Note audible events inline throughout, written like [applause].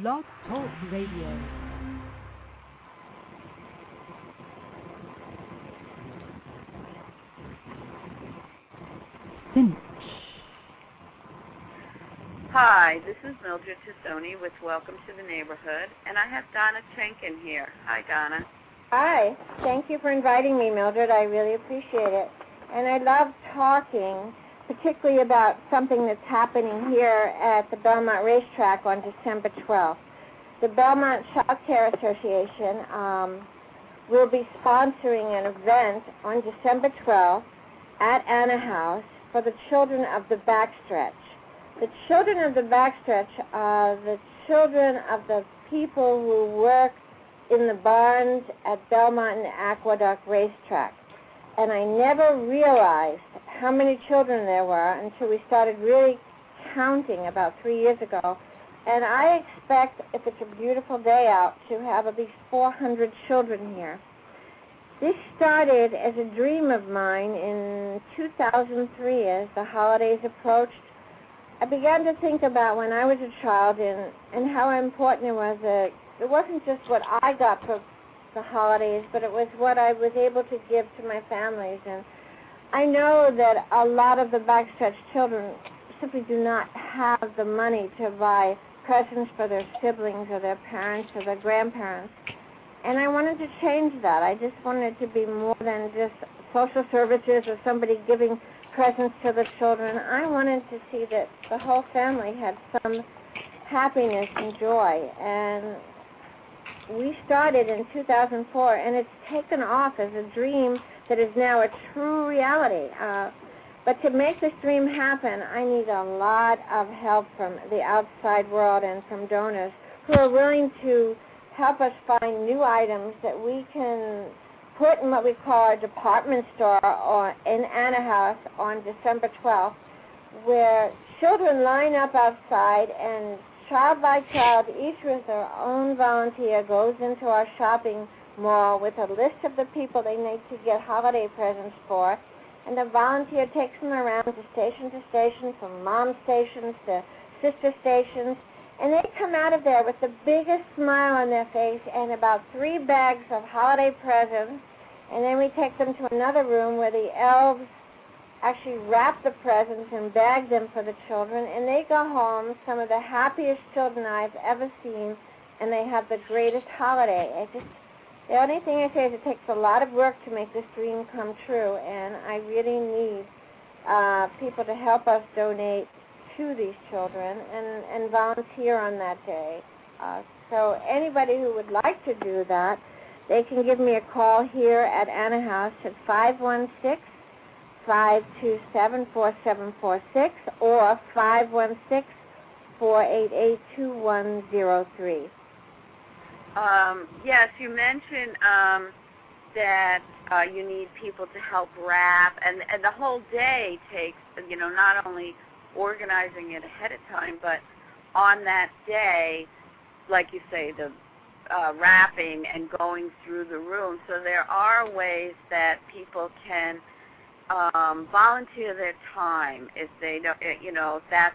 Blog Talk Radio. Cinch. Hi, this is Mildred Tassone with Welcome to the Neighborhood, and I have Donna Chenkin here. Hi, Donna. Hi. Thank you for inviting me, Mildred. I really appreciate it. And I love talking, particularly about something that's happening here at the Belmont Racetrack on December 12th. The Belmont Child Care Association um, will be sponsoring an event on December 12th at Anna House for the children of the backstretch. The children of the backstretch are the children of the people who work in the barns at Belmont and Aqueduct Racetrack. And I never realized how many children there were until we started really counting about three years ago. And I expect, if it's a beautiful day out, to have at least 400 children here. This started as a dream of mine in 2003 as the holidays approached. I began to think about when I was a child and, and how important it was that it wasn't just what I got for the holidays, but it was what I was able to give to my families. And I know that a lot of the backstretch children simply do not have the money to buy presents for their siblings or their parents or their grandparents. And I wanted to change that. I just wanted to be more than just social services or somebody giving presents to the children. I wanted to see that the whole family had some happiness and joy. And we started in 2004, and it's taken off as a dream that is now a true reality. Uh, but to make this dream happen, I need a lot of help from the outside world and from donors who are willing to help us find new items that we can put in what we call our department store or in Anna House on December 12th, where children line up outside and child by child, each with their own volunteer, goes into our shopping mall with a list of the people they need to get holiday presents for. And the volunteer takes them around to station to station, from mom stations to sister stations. And they come out of there with the biggest smile on their face and about three bags of holiday presents. And then we take them to another room where the elves actually wrap the presents and bag them for the children, and they go home some of the happiest children I've ever seen, and they have the greatest holiday. I just the only thing I say is it takes a lot of work to make this dream come true, and I really need uh, people to help us donate to these children and, and volunteer on that day. Uh, so anybody who would like to do that, they can give me a call here at Anna House at 516 527 4746 or 516 488 2103. Um, yes, you mentioned um, that uh, you need people to help wrap, and and the whole day takes you know not only organizing it ahead of time, but on that day, like you say, the uh, wrapping and going through the room. So there are ways that people can um, volunteer their time if they don't, you know, if that's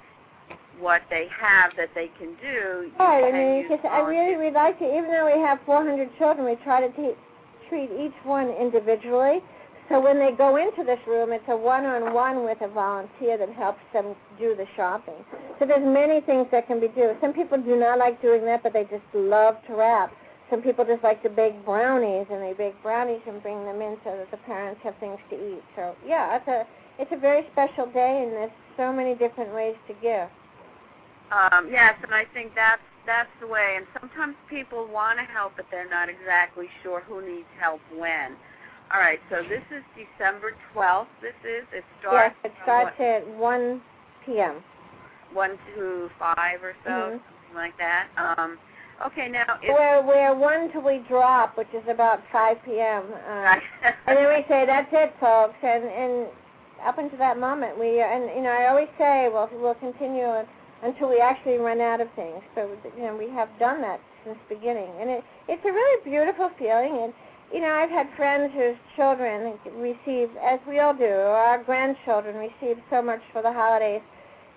what they have that they can do. Right, I mean, because I really would like to, even though we have 400 children, we try to t- treat each one individually. So when they go into this room, it's a one-on-one with a volunteer that helps them do the shopping. So there's many things that can be done. Some people do not like doing that, but they just love to wrap. Some people just like to bake brownies, and they bake brownies and bring them in so that the parents have things to eat. So yeah, it's a it's a very special day, and there's so many different ways to give. Um, yes, and I think that's that's the way. And sometimes people want to help, but they're not exactly sure who needs help when. All right, so this is December 12th. This is it starts. Yes, it starts at 1 p.m. 1 to 5 or so, Mhm. something like that. Um, okay, now We're we're one till we drop, which is about 5 p.m. Right. [laughs] and then we say that's it, folks. And and up until that moment, we and you know I always say well we'll continue until we actually run out of things. So you know we have done that since the beginning, and it it's a really beautiful feeling. And you know I've had friends whose children receive, as we all do, our grandchildren receive so much for the holidays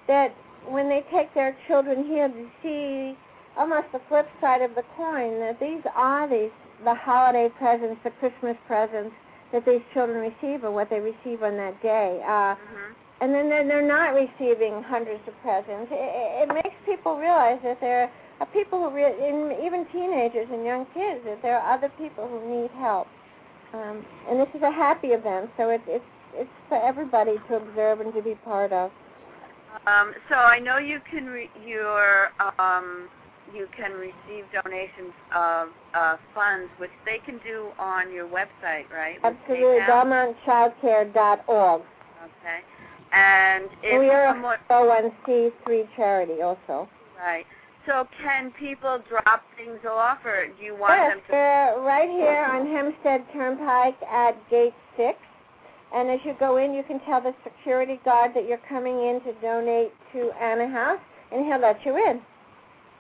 that when they take their children here to see almost the flip side of the coin that these are these the holiday presents, the Christmas presents that these children receive or what they receive on that day. Uh, Mhm. And then they're, they're not receiving hundreds of presents. It, it makes people realize that there are people who, re- in, even teenagers and young kids, that there are other people who need help. Um, and this is a happy event, so it, it's it's for everybody to observe and to be part of. Um, so I know you can re- your um, you can receive donations of uh, funds, which they can do on your website, right? Absolutely? BelmontChildcare.org. Okay. And if we are someone, a 501c3 charity also. right. So can people drop things off, or do you want yes, them to? they're right here on Hempstead Turnpike at Gate 6. And as you go in, you can tell the security guard that you're coming in to donate to Anna House, and he'll let you in.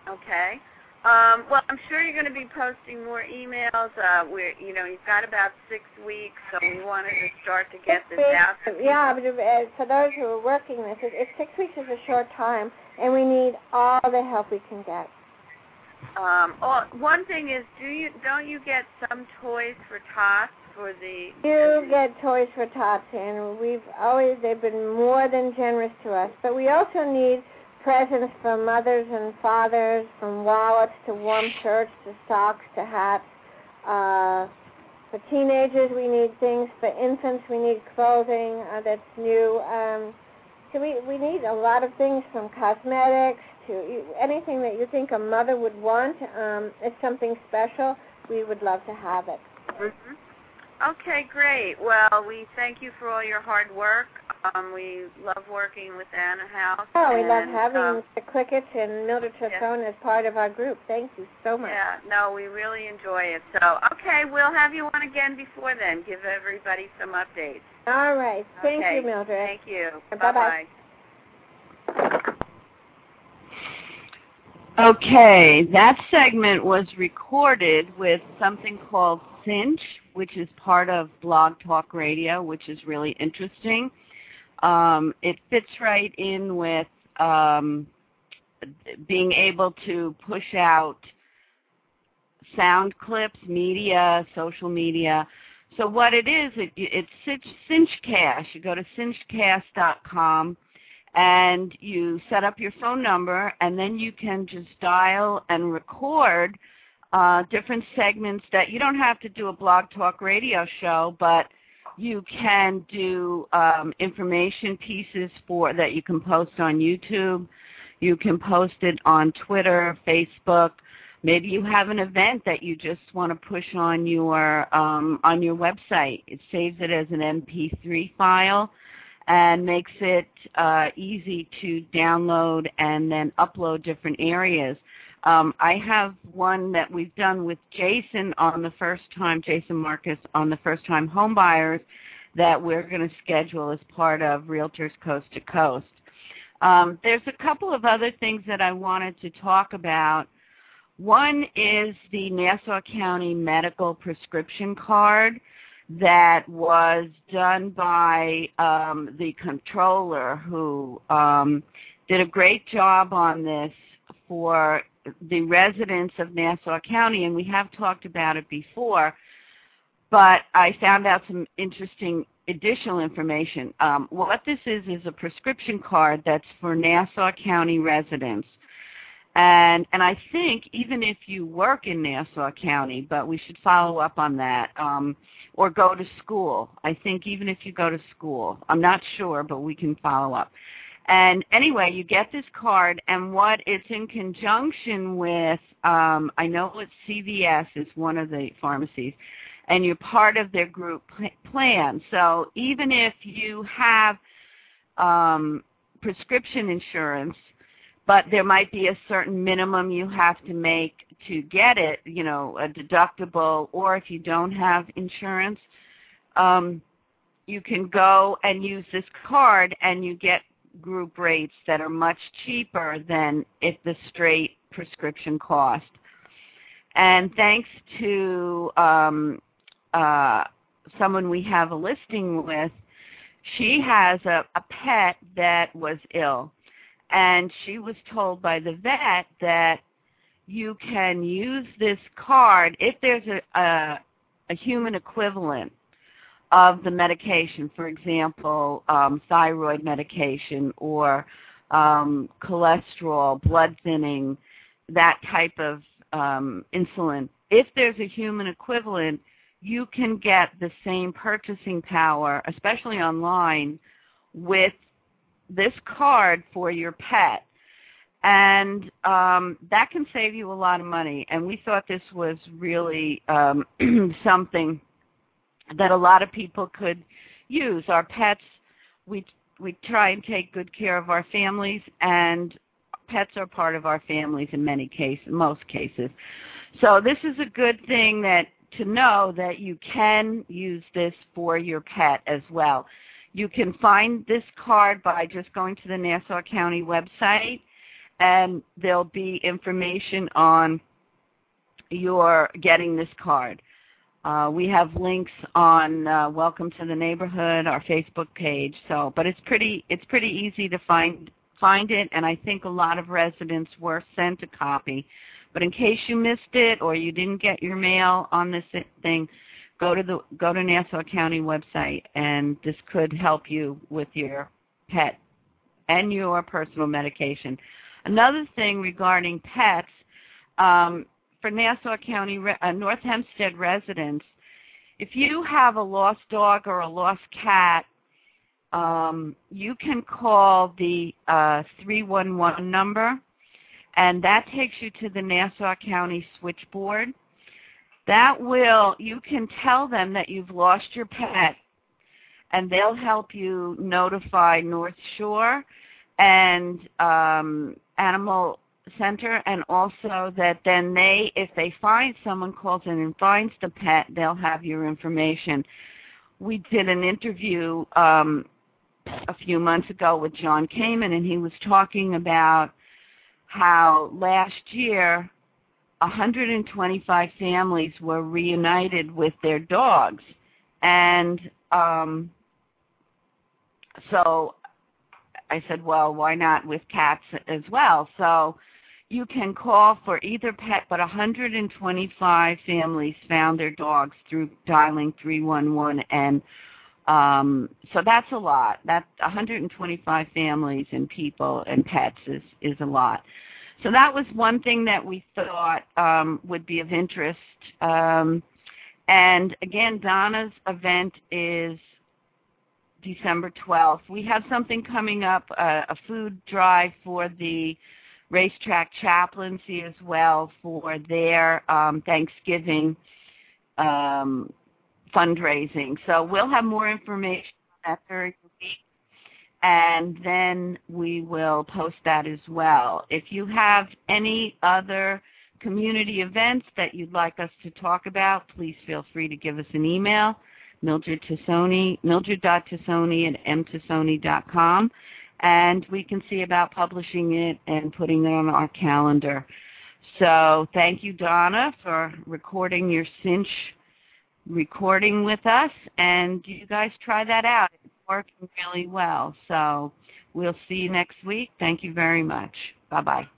Okay. Um, well, I'm sure you're going to be posting more emails. Uh, we're, you know, you've got about six weeks, so we wanted to start to get this out. Yeah, but uh, for those who are working this, it, six weeks is a short time, and we need all the help we can get. Um, oh, one thing is, do you don't you get some toys for tots for the? You get toys for tots, and we've always they've been more than generous to us. But we also need presents for mothers and fathers, from wallets to warm shirts to socks to hats. Uh, for teenagers, we need things. For infants, we need clothing uh, that's new. Um, so we we need a lot of things, from cosmetics to anything that you think a mother would want. Um, it's something special. We would love to have it. Mhm. Okay, great. Well, we thank you for all your hard work. Um, we love working with Anna House. Oh, we love having um, the Clickets and Mildred Trethone as part of our group. Thank you so much. Yeah, no, we really enjoy it. So, okay, we'll have you on again before then. Give everybody some updates. All right. Thank okay. you, Mildred. Thank you. Bye-bye. Bye-bye. Okay, that segment was recorded with something called Cinch, which is part of Blog Talk Radio, which is really interesting. Um, it fits right in with um, being able to push out sound clips, media, social media. So what it is, it, it's Cinch, Cinchcast. You go to cinchcast.com and you set up your phone number, and then you can just dial and record uh, different segments that you don't have to do a blog talk radio show, but you can do um, information pieces for that you can post on YouTube. You can post it on Twitter, Facebook. Maybe you have an event that you just want to push on your um, on your website. It saves it as an MP3 file and makes it uh, easy to download and then upload different areas. Um, I have one that we've done with Jason on the first time, Jason Marcus on the first time homebuyers that we're going to schedule as part of Realtors Coast to Coast. Um, there's a couple of other things that I wanted to talk about. One is the Nassau County Medical Prescription Card that was done by um, the controller who um, did a great job on this for the residents of Nassau County, and we have talked about it before, but I found out some interesting additional information. Um, what this is is a prescription card that's for Nassau County residents. And and I think even if you work in Nassau County, but we should follow up on that, um, or go to school. I think even if you go to school, I'm not sure, but we can follow up. And anyway, you get this card, and what it's in conjunction with, um, I know it's CVS is one of the pharmacies, and you're part of their group pl- plan. So even if you have um, prescription insurance, but there might be a certain minimum you have to make to get it, you know, a deductible, or if you don't have insurance, um, you can go and use this card and you get group rates that are much cheaper than if the straight prescription cost. And thanks to um, uh, someone we have a listing with, she has a, a pet that was ill. And she was told by the vet that you can use this card if there's a, a, a human equivalent of the medication, for example, um, thyroid medication or um, cholesterol, blood thinning, that type of um, insulin. If there's a human equivalent, you can get the same purchasing power, especially online, with this card for your pet. And um, that can save you a lot of money. And we thought this was really um, [clears throat] something that a lot of people could use. Our pets, we we try and take good care of our families, and pets are part of our families in many cases, most cases. So this is a good thing that to know that you can use this for your pet as well. You can find this card by just going to the Nassau County website, and there'll be information on your getting this card. Uh, we have links on uh, Welcome to the Neighborhood, our Facebook page. So, but it's pretty it's pretty easy to find find it, and I think a lot of residents were sent a copy. But in case you missed it or you didn't get your mail on this thing, go to the go to Nassau County website, and this could help you with your pet and your personal medication. Another thing regarding pets. Um, for Nassau County uh, North Hempstead residents, if you have a lost dog or a lost cat, um, you can call the uh, 311 number, and that takes you to the Nassau County switchboard. That will, you can tell them that you've lost your pet, and they'll help you notify North Shore and um, Animal center and also that then they if they find someone calls in and finds the pet they'll have your information we did an interview um a few months ago with John Kamen and he was talking about how last year 125 families were reunited with their dogs and um so I said, well, why not with cats as well? So you can call for either pet, but 125 families found their dogs through dialing 311, and um, so that's a lot. That 125 families and people and pets is is a lot. So that was one thing that we thought um, would be of interest. Um, and again, Donna's event is December 12th. We have something coming up, uh, a food drive for the racetrack chaplaincy as well for their um, Thanksgiving um, fundraising. So we'll have more information on that the week, and then we will post that as well. If you have any other community events that you'd like us to talk about, please feel free to give us an email, Mildred Tassone, mildred.tassone at mtassone.com and we can see about publishing it and putting it on our calendar. So thank you, Donna, for recording your cinch recording with us, and you guys try that out. It's working really well. So we'll see you next week. Thank you very much. Bye-bye.